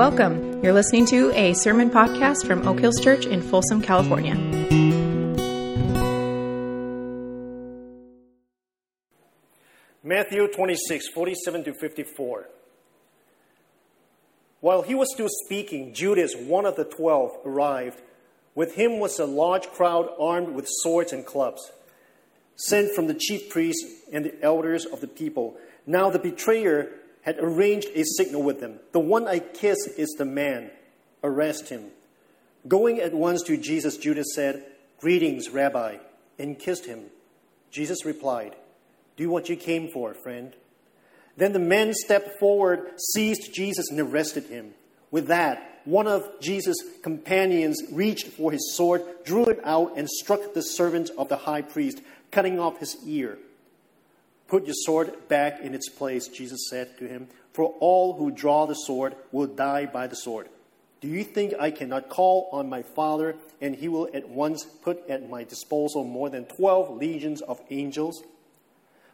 Welcome. You're listening to a sermon podcast from Oak Hills Church in Folsom, California. Matthew 26, 47 to 54. While he was still speaking, Judas, one of the twelve, arrived. With him was a large crowd armed with swords and clubs, sent from the chief priests and the elders of the people. Now the betrayer had arranged a signal with them. The one I kiss is the man. Arrest him. Going at once to Jesus, Judas said, Greetings, Rabbi, and kissed him. Jesus replied, Do what you came for, friend. Then the men stepped forward, seized Jesus, and arrested him. With that, one of Jesus' companions reached for his sword, drew it out, and struck the servant of the high priest, cutting off his ear. Put your sword back in its place, Jesus said to him, for all who draw the sword will die by the sword. Do you think I cannot call on my Father, and he will at once put at my disposal more than 12 legions of angels?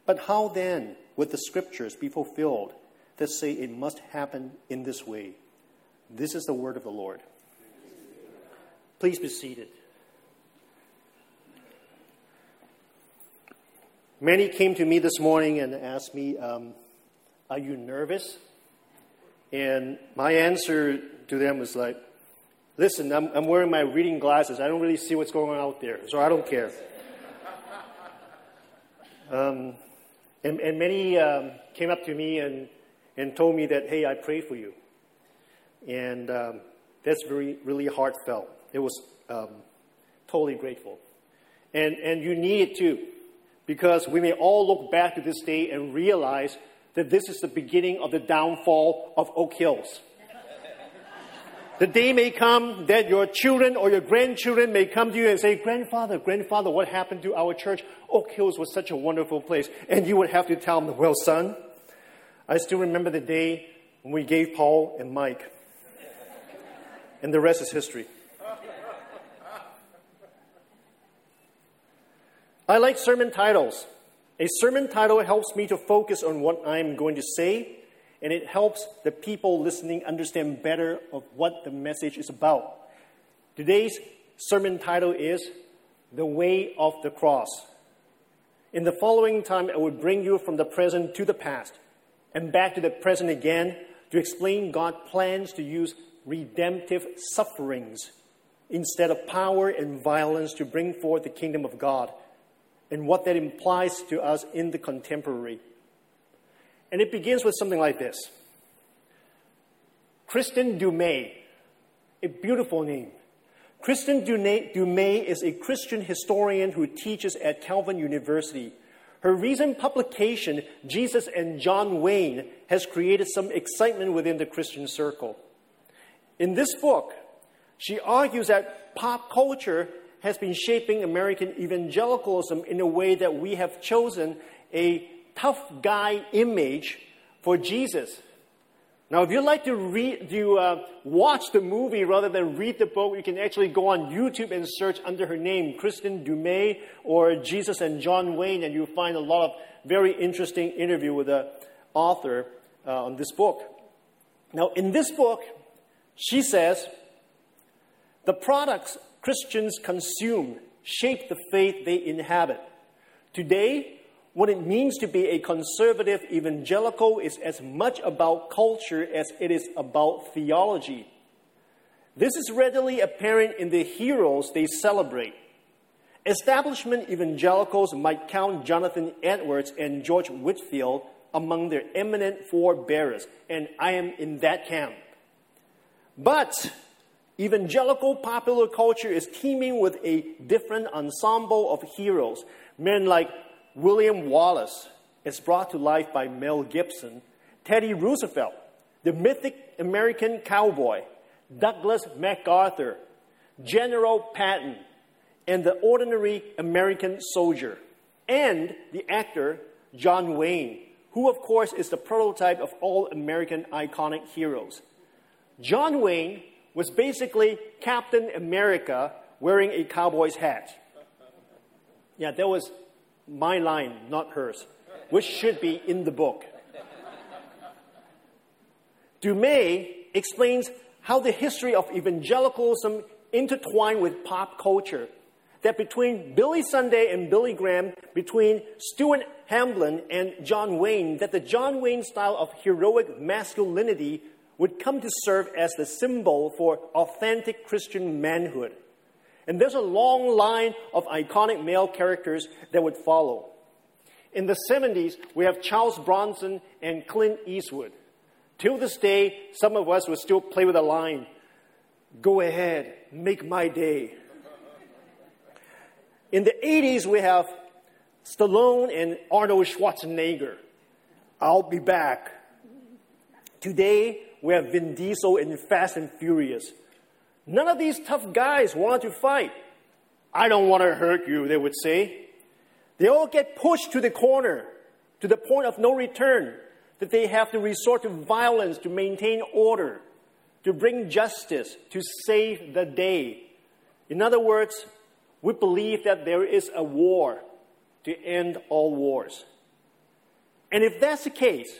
But how then would the scriptures be fulfilled that say it must happen in this way? This is the word of the Lord. Please be seated. Many came to me this morning and asked me, um, Are you nervous? And my answer to them was like, Listen, I'm, I'm, wearing my reading glasses. I don't really see what's going on out there, so I don't care. Um, and, and, many um, came up to me and, and told me that, hey, I pray for you. And um, that's very, really heartfelt. It was um, totally grateful. And, and you need it too because we may all look back to this day and realize that this is the beginning of the downfall of Oak Hills. the day may come that your children or your grandchildren may come to you and say, Grandfather, grandfather, what happened to our church? Oak Hills was such a wonderful place. And you would have to tell them, Well, son, I still remember the day when we gave Paul and Mike. And the rest is history. I like sermon titles. A sermon title helps me to focus on what I'm going to say, and it helps the people listening understand better of what the message is about. Today's sermon title is The Way of the Cross. In the following time, I will bring you from the present to the past and back to the present again to explain God's plans to use redemptive sufferings instead of power and violence to bring forth the kingdom of God and what that implies to us in the contemporary. And it begins with something like this Kristin Du Mez, a beautiful name. Kristin Du Mez is a Christian historian who teaches at Calvin University. Her recent publication, Jesus and John Wayne, has created some excitement within the Christian circle. In this book, she argues that pop culture has been shaping American evangelicalism in a way that we have chosen a tough guy image for Jesus. Now, if you'd like to read, uh, watch the movie rather than read the book, you can actually go on YouTube and search under her name, Kristin Du Mez or Jesus and John Wayne, and you'll find a lot of very interesting interview with the author uh, on this book. Now, in this book, she says the products Christians consume shape the faith they inhabit. Today, what it means to be a conservative evangelical is as much about culture as it is about theology. This is readily apparent in the heroes they celebrate. Establishment evangelicals might count Jonathan Edwards and George Whitefield among their eminent forebearers, and I am in that camp. But Evangelical popular culture is teeming with a different ensemble of heroes. Men like William Wallace, as brought to life by Mel Gibson, Teddy Roosevelt, the mythic American cowboy, Douglas MacArthur, General Patton, and the ordinary American soldier, and the actor John Wayne, who, of course, is the prototype of all American iconic heroes. John Wayne was basically Captain America wearing a cowboy's hat. Yeah, that was my line, not hers, which should be in the book. Du Mez explains how the history of evangelicalism intertwined with pop culture. That between Billy Sunday and Billy Graham, between Stuart Hamblen and John Wayne, that the John Wayne style of heroic masculinity would come to serve as the symbol for authentic Christian manhood. And there's a long line of iconic male characters that would follow. In the 70s, we have Charles Bronson and Clint Eastwood. Till this day, some of us will still play with the line Go ahead, make my day. In the 80s, we have Stallone and Arnold Schwarzenegger. I'll be back. Today, we have Vin Diesel in Fast and Furious. None of these tough guys want to fight. I don't want to hurt you, they would say. They all get pushed to the corner, to the point of no return, that they have to resort to violence to maintain order, to bring justice, to save the day. In other words, we believe that there is a war to end all wars. And if that's the case,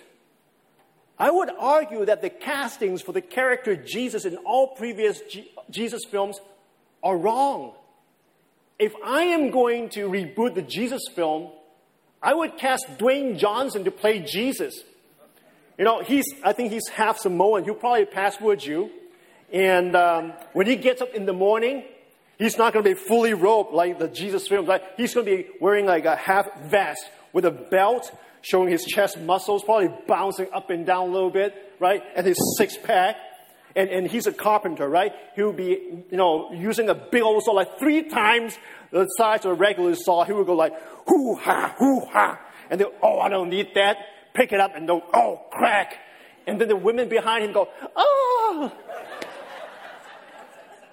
I would argue that the castings for the character Jesus in all previous G- Jesus films are wrong. If I am going to reboot the Jesus film, I would cast Dwayne Johnson to play Jesus. You know, he's, I think he's half Samoan. He'll probably password you. And um, when he gets up in the morning, he's not going to be fully robed like the Jesus films. Right? He's going to be wearing like a half vest with a belt showing his chest muscles, probably bouncing up and down a little bit, right? And his six pack. And, and he's a carpenter, right? He'll be, you know, using a big old saw, like three times the size of a regular saw. He would go like, hoo ha, hoo ha. And then, oh, I don't need that. Pick it up and go, oh, crack. And then the women behind him go, oh.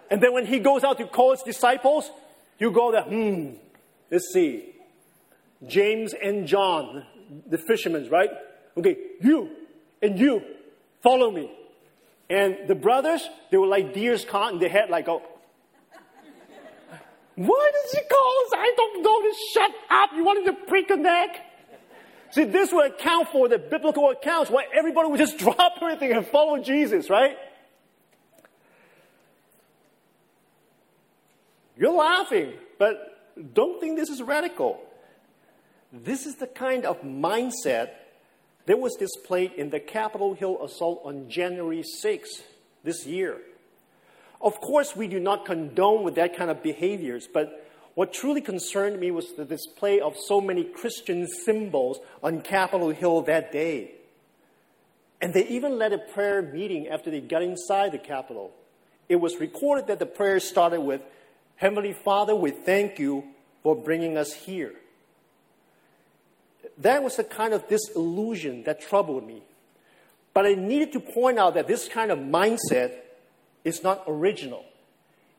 and then when he goes out to call his disciples, you go there, hmm, let's see. James and John, the fishermen, right? Okay, you and you, follow me. And the brothers, they were like deers caught in their head, like, oh, why does he call us? I don't know to shut up. You wanted to break a neck? See, this would account for the biblical accounts why everybody would just drop everything and follow Jesus, right? You're laughing, but don't think this is radical. This is the kind of mindset that was displayed in the Capitol Hill assault on January 6 this year. Of course, we do not condone with that kind of behaviors, but what truly concerned me was the display of so many Christian symbols on Capitol Hill that day. And they even led a prayer meeting after they got inside the Capitol. It was recorded that the prayer started with, Heavenly Father, we thank you for bringing us here that was the kind of disillusion that troubled me. But I needed to point out that this kind of mindset is not original.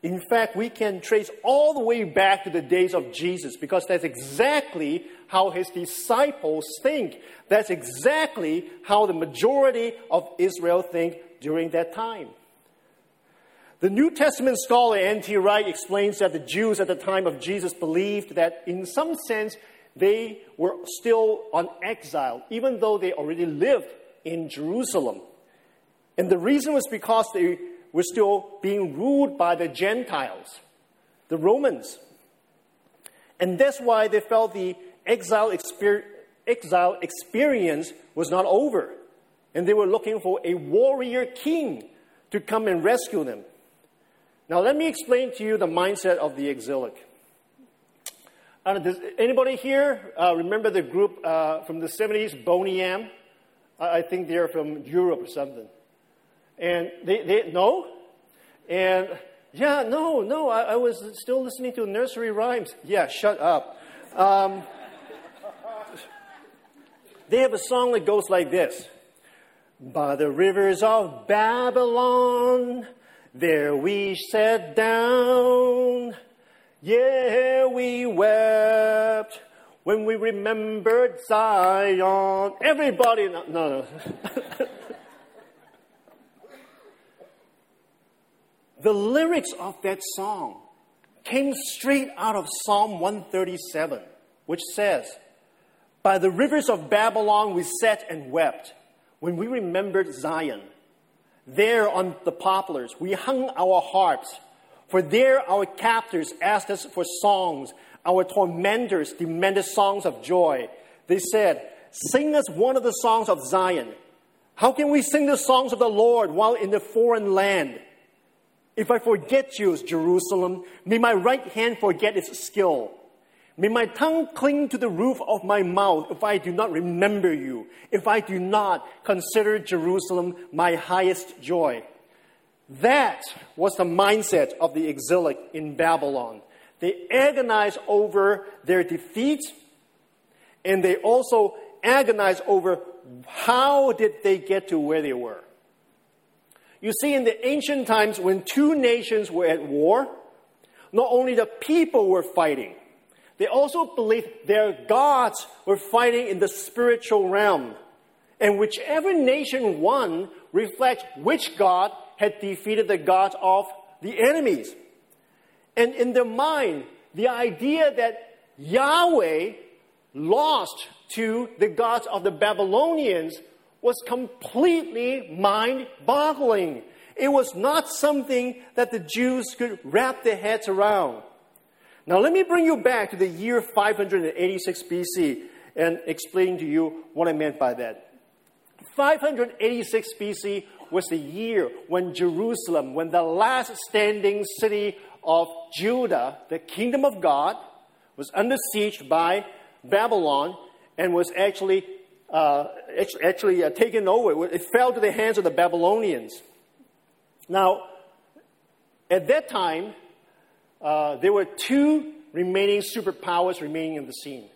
In fact, we can trace all the way back to the days of Jesus because that's exactly how his disciples think. That's exactly how the majority of Israel think during that time. The New Testament scholar N.T. Wright explains that the Jews at the time of Jesus believed that, in some sense, they were still on exile, even though they already lived in Jerusalem. And the reason was because they were still being ruled by the Gentiles, the Romans. And that's why they felt the exile, exper- exile experience was not over. And they were looking for a warrior king to come and rescue them. Now, let me explain to you the mindset of the exilic. Does anybody here uh, remember the group uh, from the 70s, Boney M? I think they're from Europe or something. And they, they no? And yeah, no, no, I, I, was still listening to nursery rhymes. Yeah, shut up. Um, they have a song that goes like this By the rivers of Babylon, there we sat down yeah, we wept when we remembered Zion. Everybody, no, no. no. the lyrics of that song came straight out of Psalm 137, which says, By the rivers of Babylon we sat and wept when we remembered Zion. There on the poplars, we hung our harps. For there our captors asked us for songs. Our tormentors demanded songs of joy. They said, Sing us one of the songs of Zion. How can we sing the songs of the Lord while in the foreign land? If I forget you, Jerusalem, may my right hand forget its skill. May my tongue cling to the roof of my mouth if I do not remember you, if I do not consider Jerusalem my highest joy. That was the mindset of the exilic in Babylon. They agonized over their defeat, and they also agonized over how did they get to where they were. You see, in the ancient times when two nations were at war, not only the people were fighting, they also believed their gods were fighting in the spiritual realm. And whichever nation won reflects which god had defeated the gods of the enemies. And in their mind, the idea that Yahweh lost to the gods of the Babylonians was completely mind boggling. It was not something that the Jews could wrap their heads around. Now, let me bring you back to the year 586 BC and explain to you what I meant by that. 586 BC was the year when Jerusalem, when the last standing city of Judah, the kingdom of God, was under siege by Babylon and was actually, uh, actually uh, taken over. It fell to the hands of the Babylonians. Now, at that time, uh, there were two remaining superpowers remaining in the scene.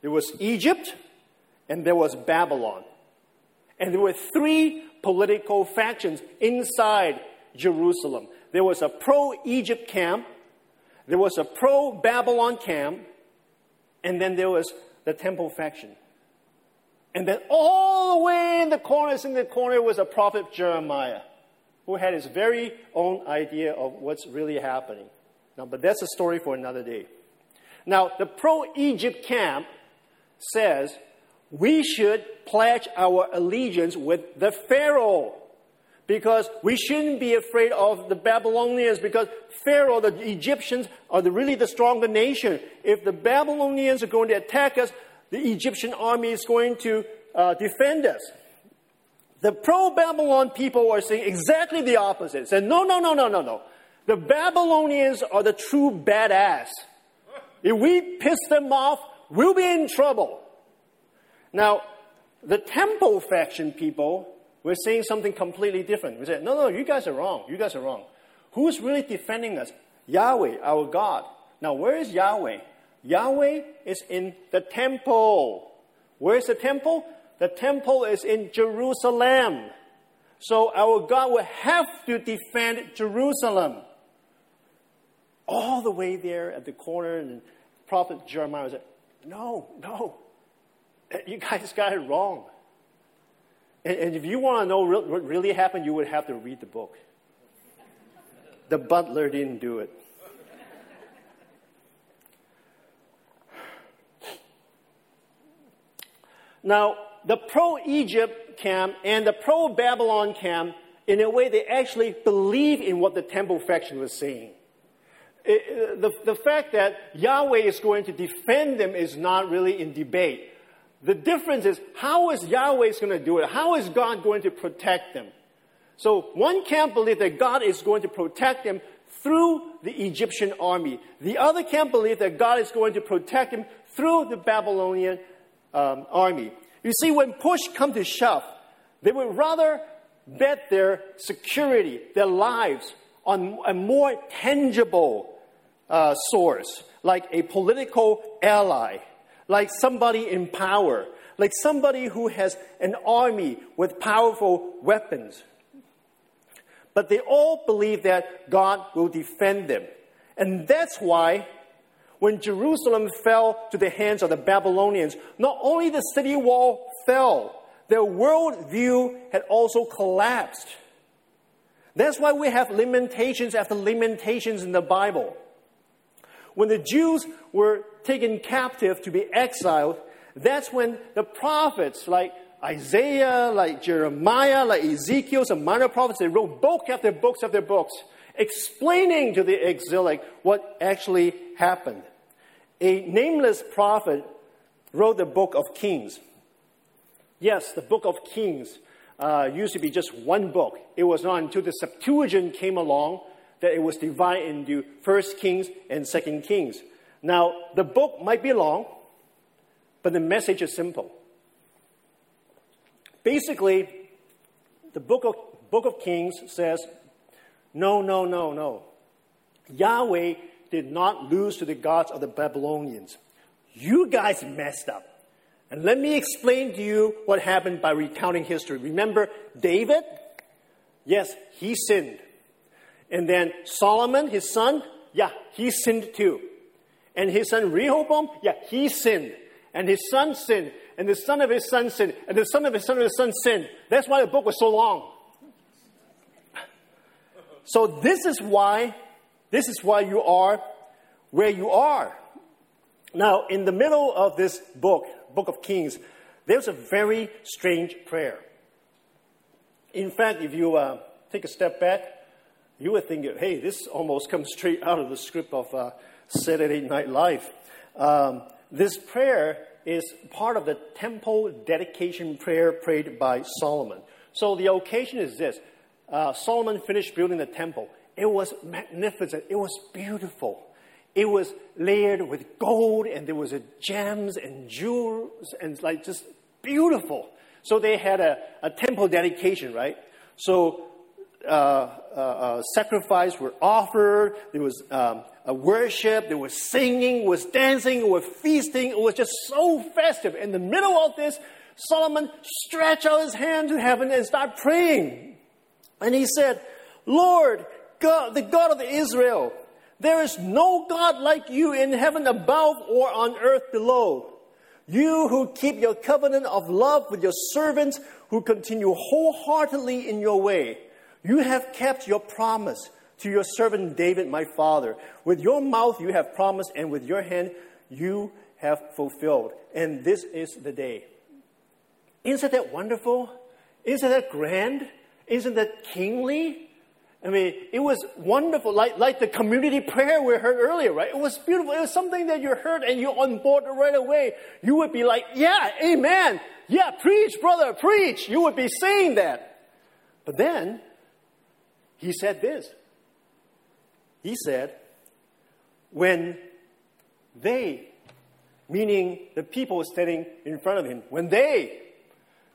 There was Egypt and there was Babylon. And there were three political factions inside Jerusalem. There was a pro Egypt camp, there was a pro Babylon camp, and then there was the temple faction. And then all the way in the corners in the corner was a prophet Jeremiah, who had his very own idea of what's really happening. Now, but that's a story for another day. Now, the pro Egypt camp says we should pledge our allegiance with the Pharaoh because we shouldn't be afraid of the Babylonians because Pharaoh, the Egyptians, are the, really the stronger nation. If the Babylonians are going to attack us, the Egyptian army is going to uh, defend us. The pro Babylon people are saying exactly the opposite. Saying, no, no, no, no, no, no. The Babylonians are the true badass. If we piss them off, we'll be in trouble. Now, the temple faction people were saying something completely different. We said, no, no, you guys are wrong. You guys are wrong. Who's really defending us? Yahweh, our God. Now, where is Yahweh? Yahweh is in the temple. Where is the temple? The temple is in Jerusalem. So our God will have to defend Jerusalem all the way there at the corner, and prophet Jeremiah said, No, no, you guys got it wrong. And, and if you want to know re- what really happened, you would have to read the book. The butler didn't do it. Now, the pro Egypt camp and the pro Babylon camp, in a way, they actually believe in what the temple faction was saying it, the, the fact that Yahweh is going to defend them is not really in debate. The difference is how is Yahweh going to do it? How is God going to protect them? So one can't believe that God is going to protect them through the Egyptian army. The other can't believe that God is going to protect them through the Babylonian um, army. You see, when push comes to shove, they would rather bet their security, their lives, on a more tangible uh, source, like a political ally, like somebody in power, like somebody who has an army with powerful weapons. But they all believe that God will defend them. And that's why when Jerusalem fell to the hands of the Babylonians, not only the city wall fell, their worldview had also collapsed. That's why we have lamentations after lamentations in the Bible. When the Jews were taken captive to be exiled, that's when the prophets like Isaiah, like Jeremiah, like Ezekiel, some minor prophets, they wrote book after books after books, explaining to the exilic what actually happened. A nameless prophet wrote the book of Kings. Yes, the book of Kings uh, used to be just one book. It was not until the Septuagint came along that it was divided into First Kings and Second Kings. Now, the book might be long, but the message is simple. Basically, the book of, book of Kings says, no, no, no, no. Yahweh did not lose to the gods of the Babylonians. You guys messed up. And let me explain to you what happened by recounting history. Remember David? Yes, he sinned. And then Solomon, his son, yeah, he sinned too. And his son Rehoboam, yeah, he sinned. And his son sinned. And the son of his son sinned. And the son of his son of his son sinned. That's why the book was so long. So this is why, this is why you are where you are. Now, in the middle of this book, Book of Kings, there's a very strange prayer. In fact, if you uh, take a step back, you would think, hey, this almost comes straight out of the script of uh, Saturday Night Live. Um, this prayer is part of the temple dedication prayer prayed by Solomon. So the occasion is this uh, Solomon finished building the temple. It was magnificent, it was beautiful. It was layered with gold, and there was gems and jewels, and like just beautiful. So they had a, a temple dedication, right? So uh, uh, uh, sacrifice were offered. There was um, a worship. There was singing. was dancing. Was feasting. It was just so festive. In the middle of this, Solomon stretched out his hand to heaven and started praying. And he said, Lord, God, the God of Israel, there is no God like you in heaven above or on earth below. You who keep your covenant of love with your servants who continue wholeheartedly in your way. You have kept your promise to your servant David, my father. With your mouth you have promised, and with your hand you have fulfilled. And this is the day. Isn't that wonderful? Isn't that grand? Isn't that kingly? I mean, it was wonderful, like, like the community prayer we heard earlier, right? It was beautiful. It was something that you heard and you're on board right away. You would be like, yeah, amen. Yeah, preach, brother, preach. You would be saying that. But then, he said this. He said, when they, meaning the people standing in front of him, when they,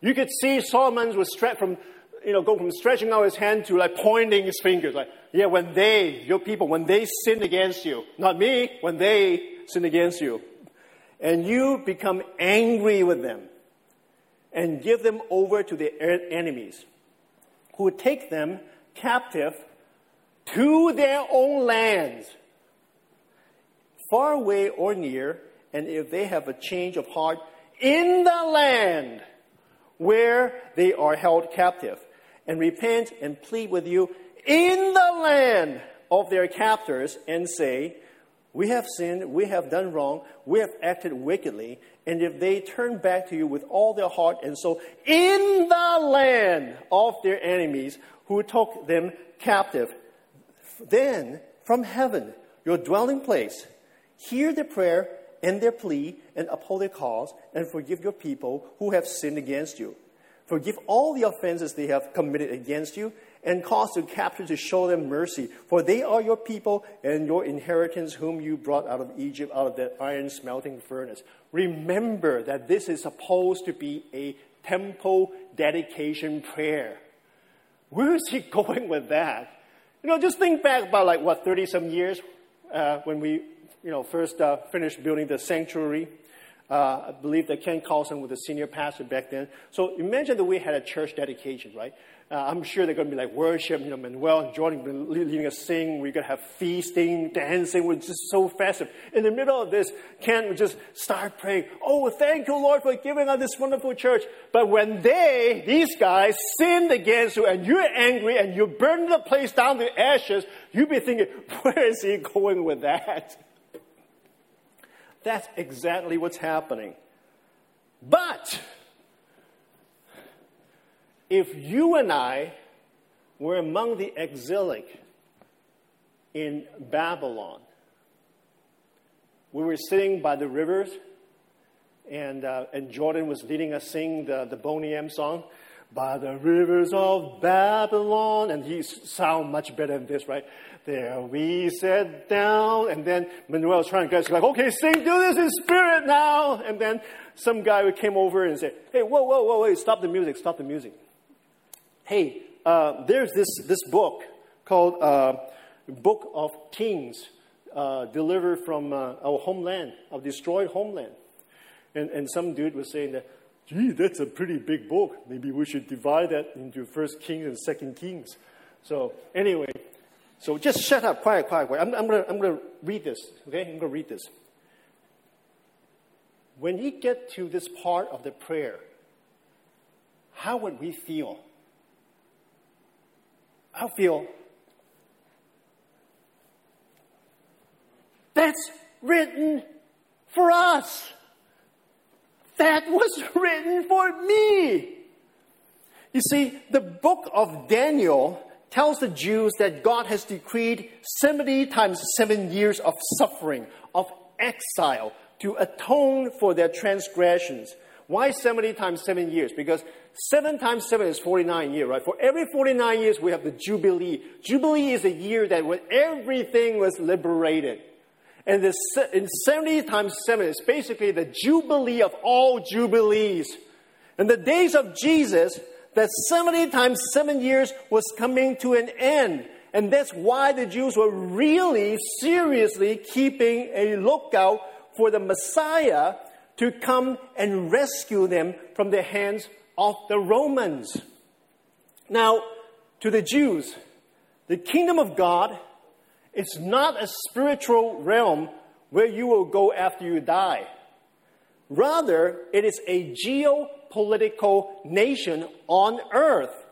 you could see Solomon was stretched from you know, go from stretching out his hand to like pointing his fingers. Like, yeah, when they, your people, when they sin against you, not me, when they sin against you, and you become angry with them and give them over to their enemies, who take them captive to their own lands, far away or near, and if they have a change of heart in the land where they are held captive and repent and plead with you in the land of their captors and say, We have sinned, we have done wrong, we have acted wickedly. And if they turn back to you with all their heart and soul in the land of their enemies who took them captive, then from heaven, your dwelling place, hear their prayer and their plea and uphold their cause and forgive your people who have sinned against you Forgive all the offenses they have committed against you, and cause the captive to show them mercy. For they are your people and your inheritance, whom you brought out of Egypt, out of that iron smelting furnace. Remember that this is supposed to be a temple dedication prayer. Where is he going with that? You know, just think back about like what thirty some years uh, when we, you know, first uh, finished building the sanctuary. Uh, I believe that Ken Carlson was the senior pastor back then. So imagine that we had a church dedication, right? Uh, I'm sure they're going to be like worship, you know, Manuel and Jordan leading us sing. We're going to have feasting, dancing. We're just so festive. In the middle of this, Ken would just start praying. Oh, thank you, Lord, for giving us this wonderful church. But when they, these guys, sinned against you and you're angry and you burn the place down to ashes, you'd be thinking, where is he going with that? That's exactly what's happening. But if you and I were among the exilic in Babylon, we were sitting by the rivers, and, uh, and Jordan was leading us sing the, the Boney M song, By the rivers of Babylon. And he sound much better than this, right? There we sat down, and then Manuel was trying to get us like, okay, sing, do this in spirit now. And then some guy came over and said, hey, whoa, whoa, whoa, wait, stop the music, stop the music. Hey, uh, there's this, this book called uh, Book of Kings, uh, delivered from uh, our homeland, our destroyed homeland. And, and some dude was saying that, gee, that's a pretty big book. Maybe we should divide that into First Kings and Second Kings. So anyway, so just shut up, quiet, quiet, quiet. I'm, I'm going I'm to read this, okay? I'm going to read this. When you get to this part of the prayer, how would we feel? I feel that's written for us. That was written for me. You see, the book of Daniel tells the Jews that God has decreed 70 times seven years of suffering, of exile, to atone for their transgressions. Why 70 times seven years? Because seven times seven is 49 years, right? For every 49 years, we have the Jubilee. Jubilee is a year that when everything was liberated. And the, in 70 times 7 is basically the jubilee of all jubilees. In the days of Jesus, that 70 times 7 years was coming to an end. And that's why the Jews were really seriously keeping a lookout for the Messiah to come and rescue them from the hands of the Romans. Now, to the Jews, the kingdom of God it's not a spiritual realm where you will go after you die. Rather, it is a geopolitical nation on earth.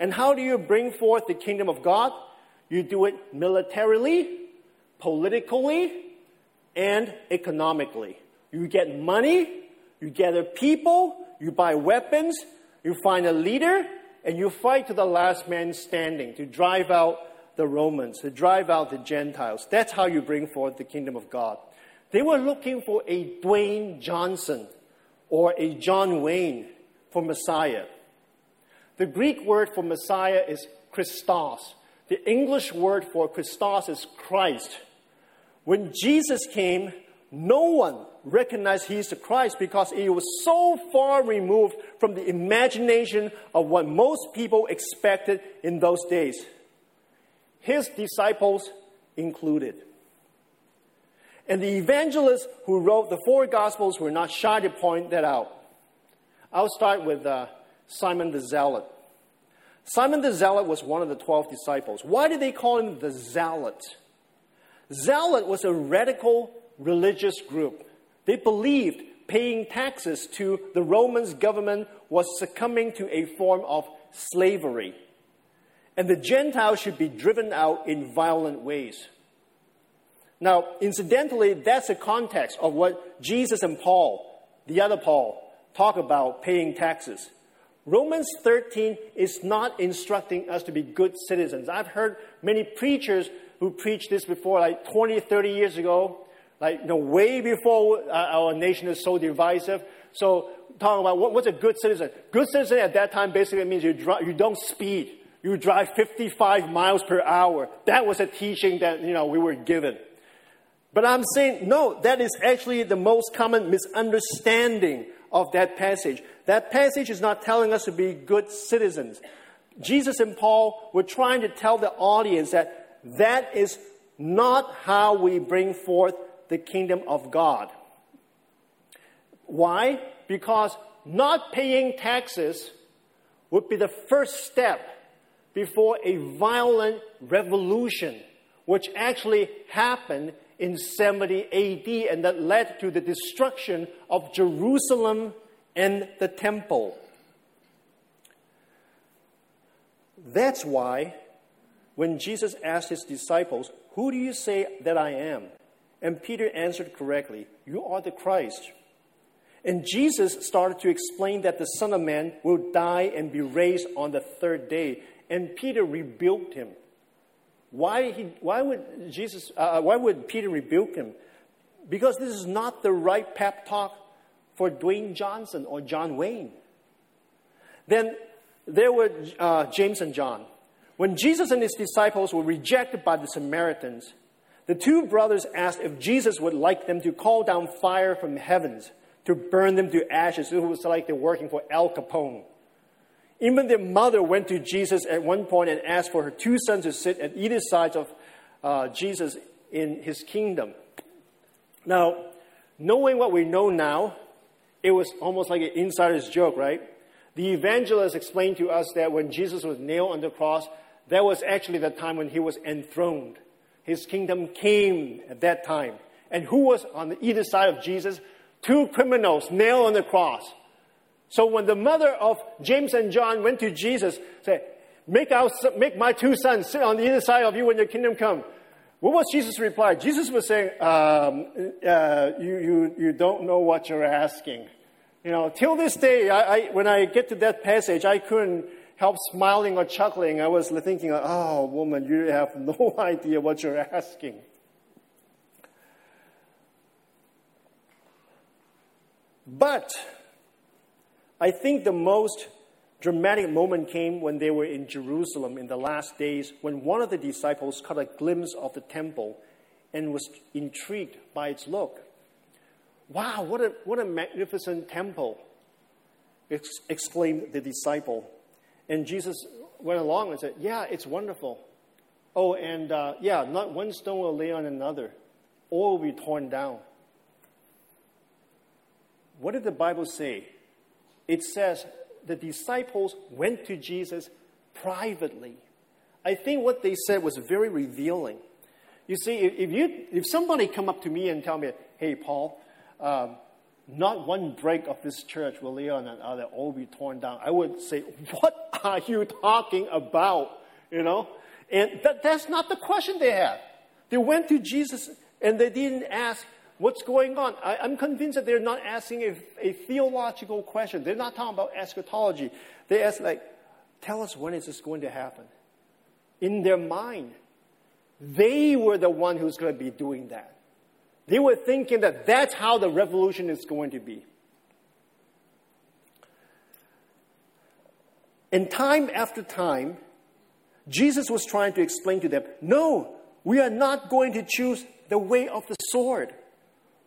And how do you bring forth the kingdom of God? You do it militarily, politically, and economically. You get money, you gather people, you buy weapons, you find a leader, and you fight to the last man standing to drive out the Romans, to drive out the Gentiles. That's how you bring forth the kingdom of God. They were looking for a Dwayne Johnson or a John Wayne for Messiah. The Greek word for Messiah is Christos. The English word for Christos is Christ. When Jesus came, no one recognized he's the Christ because he was so far removed from the imagination of what most people expected in those days his disciples included. And the evangelists who wrote the four Gospels were not shy to point that out. I'll start with uh, Simon the Zealot. Simon the Zealot was one of the 12 disciples. Why did they call him the Zealot? Zealot was a radical religious group. They believed paying taxes to the Romans government was succumbing to a form of slavery and the Gentiles should be driven out in violent ways. Now, incidentally, that's the context of what Jesus and Paul, the other Paul, talk about paying taxes. Romans 13 is not instructing us to be good citizens. I've heard many preachers who preached this before, like 20, 30 years ago, like, you know, way before uh, our nation is so divisive. So, talking about what, what's a good citizen? Good citizen at that time basically means you, you don't speed you drive 55 miles per hour. That was a teaching that, you know, we were given. But I'm saying, no, that is actually the most common misunderstanding of that passage. That passage is not telling us to be good citizens. Jesus and Paul were trying to tell the audience that that is not how we bring forth the kingdom of God. Why? Because not paying taxes would be the first step before a violent revolution, which actually happened in 70 AD and that led to the destruction of Jerusalem and the temple. That's why when Jesus asked his disciples, Who do you say that I am? And Peter answered correctly, You are the Christ. And Jesus started to explain that the Son of Man will die and be raised on the third day. And Peter rebuked him. Why, he, why, would Jesus, uh, uh, why would Peter rebuke him? Because this is not the right pep talk for Dwayne Johnson or John Wayne. Then there were uh, James and John. When Jesus and his disciples were rejected by the Samaritans, the two brothers asked if Jesus would like them to call down fire from heavens to burn them to ashes. It was like they're working for Al Capone. Even their mother went to Jesus at one point and asked for her two sons to sit at either side of uh, Jesus in his kingdom. Now, knowing what we know now, it was almost like an insider's joke, right? The evangelist explained to us that when Jesus was nailed on the cross, that was actually the time when he was enthroned. His kingdom came at that time. And who was on either side of Jesus? Two criminals nailed on the cross. So when the mother of James and John went to Jesus, said, make, our, make my two sons sit on the other side of you when your kingdom come. What was Jesus' reply? Jesus was saying, um, uh, you, you, you don't know what you're asking. You know, till this day, I, I, when I get to that passage, I couldn't help smiling or chuckling. I was thinking, oh, woman, you have no idea what you're asking. But I think the most dramatic moment came when they were in Jerusalem in the last days when one of the disciples caught a glimpse of the temple and was intrigued by its look. Wow, what a, what a magnificent temple! Ex- exclaimed the disciple. And Jesus went along and said, Yeah, it's wonderful. Oh, and uh, yeah, not one stone will lay on another, all will be torn down. What did the Bible say? It says the disciples went to Jesus privately. I think what they said was very revealing. You see, if, you, if somebody come up to me and tell me, hey, Paul, um, not one break of this church will lay on another, all be torn down. I would say, what are you talking about? You know? And that, that's not the question they had. They went to Jesus and they didn't ask, what's going on? I, am convinced that they're not asking a, a, theological question. They're not talking about eschatology. They ask, like, tell us when is this going to happen? In their mind, they were the one who's going to be doing that. They were thinking that that's how the revolution is going to be. And time after time, Jesus was trying to explain to them no, we are not going to choose the way of the sword.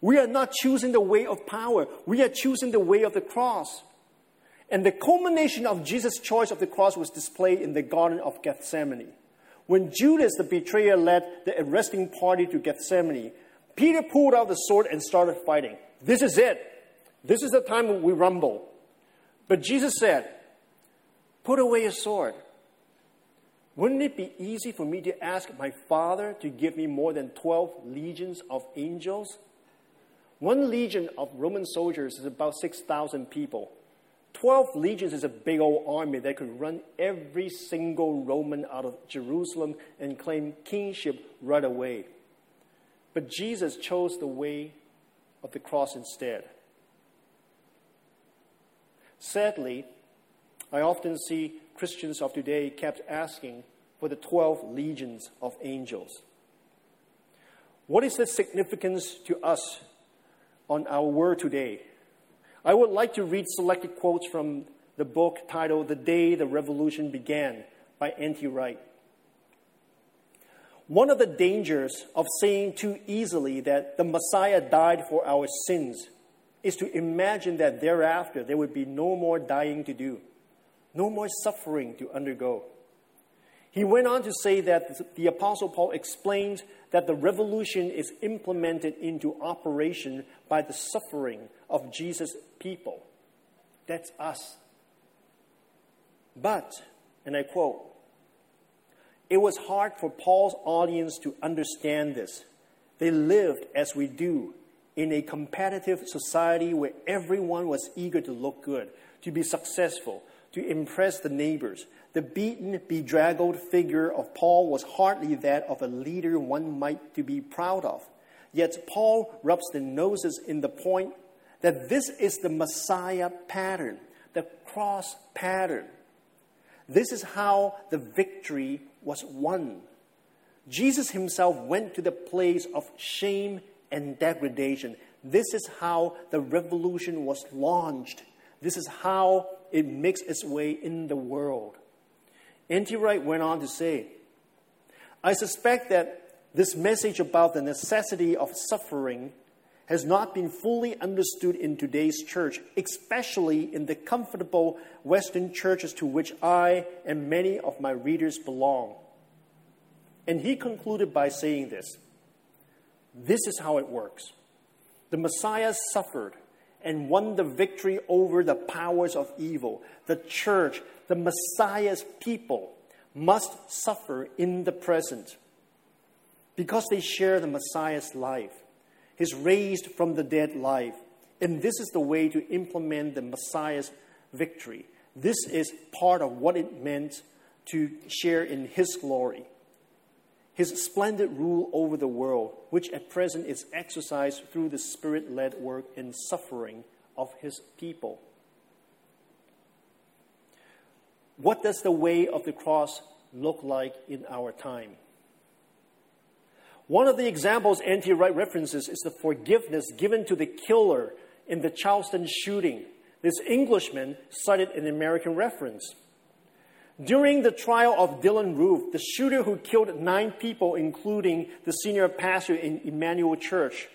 We are not choosing the way of power. We are choosing the way of the cross. And the culmination of Jesus' choice of the cross was displayed in the Garden of Gethsemane. When Judas, the betrayer, led the arresting party to Gethsemane, Peter pulled out the sword and started fighting. This is it. This is the time we rumble. But Jesus said, Put away your sword. Wouldn't it be easy for me to ask my Father to give me more than 12 legions of angels? One legion of Roman soldiers is about 6,000 people. 12 legions is a big old army that could run every single Roman out of Jerusalem and claim kingship right away. But Jesus chose the way of the cross instead. Sadly, I often see Christians of today kept asking for the 12 legions of angels. What is the significance to us on our word today. I would like to read selected quotes from the book titled The Day the Revolution Began by N.T. Wright. One of the dangers of saying too easily that the Messiah died for our sins is to imagine that thereafter there would be no more dying to do, no more suffering to undergo. He went on to say that the Apostle Paul explains that the revolution is implemented into operation by the suffering of Jesus' people. That's us. But, and I quote, it was hard for Paul's audience to understand this. They lived as we do in a competitive society where everyone was eager to look good, to be successful, to impress the neighbors, the beaten, bedraggled figure of Paul was hardly that of a leader one might to be proud of. Yet Paul rubs the noses in the point that this is the Messiah pattern, the cross pattern. This is how the victory was won. Jesus himself went to the place of shame and degradation. This is how the revolution was launched. This is how it makes its way in the world. N.T. Wright went on to say, I suspect that this message about the necessity of suffering has not been fully understood in today's church, especially in the comfortable Western churches to which I and many of my readers belong. And he concluded by saying this This is how it works. The Messiah suffered and won the victory over the powers of evil. The church, the Messiah's people, must suffer in the present because they share the Messiah's life his raised from the dead life. And this is the way to implement the Messiah's victory. This is part of what it meant to share in his glory. His splendid rule over the world, which at present is exercised through the spirit led work and suffering of his people. What does the way of the cross look like in our time? One of the examples N.T. Wright references is the forgiveness given to the killer in the Charleston shooting. This Englishman cited an American reference. During the trial of Dylann Roof, the shooter who killed nine people, including the senior pastor in Emanuel Church,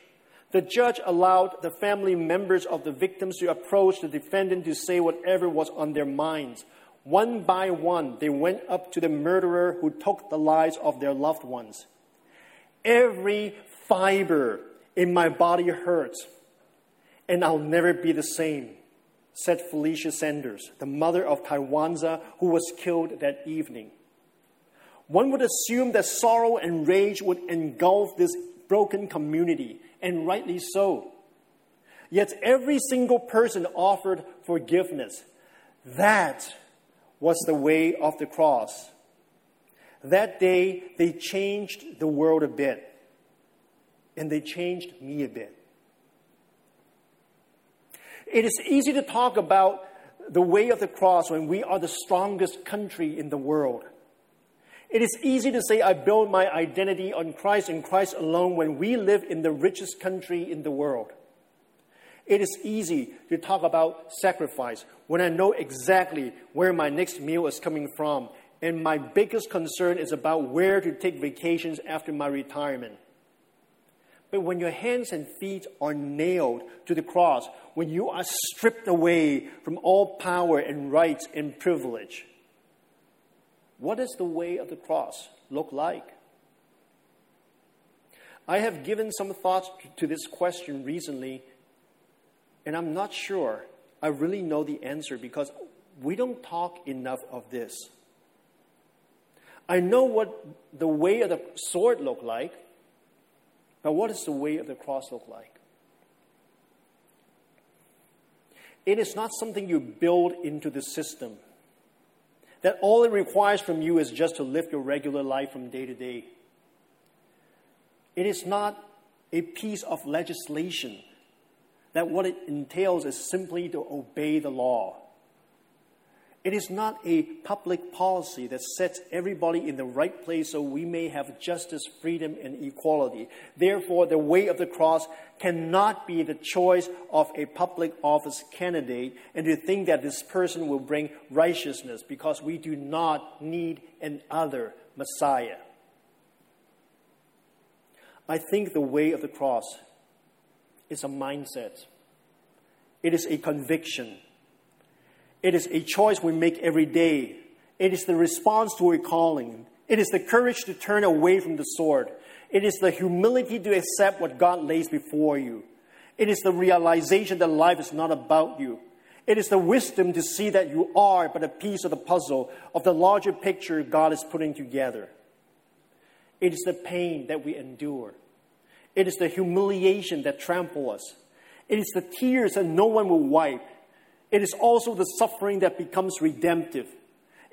the judge allowed the family members of the victims to approach the defendant to say whatever was on their minds. One by one, they went up to the murderer who took the lives of their loved ones. Every fiber in my body hurts, and I'll never be the same, said Felicia Sanders, the mother of Tywanza, who was killed that evening. One would assume that sorrow and rage would engulf this broken community, and rightly so. Yet every single person offered forgiveness. That was the way of the cross. That day, they changed the world a bit, and they changed me a bit. It is easy to talk about the way of the cross when we are the strongest country in the world. It is easy to say, I build my identity on Christ and Christ alone when we live in the richest country in the world. It is easy to talk about sacrifice when I know exactly where my next meal is coming from and my biggest concern is about where to take vacations after my retirement. But when your hands and feet are nailed to the cross, when you are stripped away from all power and rights and privilege, what does the way of the cross look like? I have given some thoughts to this question recently, and I'm not sure I really know the answer because we don't talk enough of this. I know what the way of the sword look like, but what does the way of the cross look like? It is not something you build into the system. That all it requires from you is just to live your regular life from day to day. It is not a piece of legislation that what it entails is simply to obey the law. It is not a public policy that sets everybody in the right place so we may have justice, freedom, and equality. Therefore, the way of the cross cannot be the choice of a public office candidate and to think that this person will bring righteousness because we do not need another Messiah. I think the way of the cross is a mindset, it is a conviction it is a choice we make every day. It is the response to a calling. It is the courage to turn away from the sword. It is the humility to accept what God lays before you. It is the realization that life is not about you. It is the wisdom to see that you are but a piece of the puzzle of the larger picture God is putting together. It is the pain that we endure. It is the humiliation that trample us. It is the tears that no one will wipe. It is also the suffering that becomes redemptive.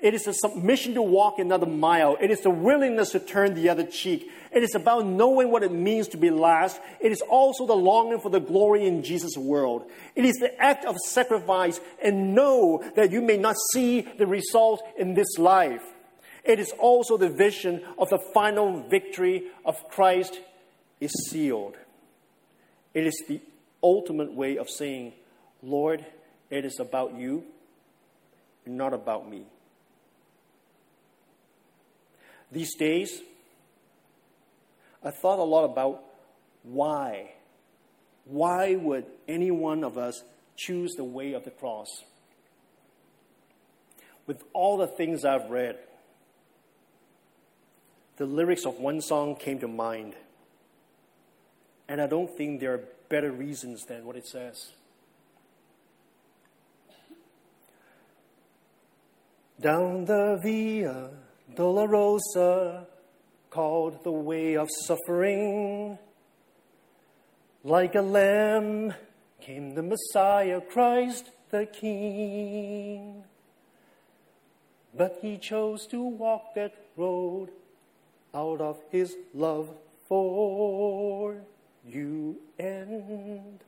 It is the submission to walk another mile. It is the willingness to turn the other cheek. It is about knowing what it means to be last. It is also the longing for the glory in Jesus' world. It is the act of sacrifice and know that you may not see the result in this life. It is also the vision of the final victory of Christ is sealed. It is the ultimate way of saying, Lord, it is about you and not about me. These days, I thought a lot about why. Why would any one of us choose the way of the cross? With all the things I've read, the lyrics of one song came to mind. And I don't think there are better reasons than what it says. Down the Via Dolorosa, called the way of suffering. Like a lamb came the Messiah, Christ the King. But he chose to walk that road out of his love for you and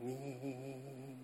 me.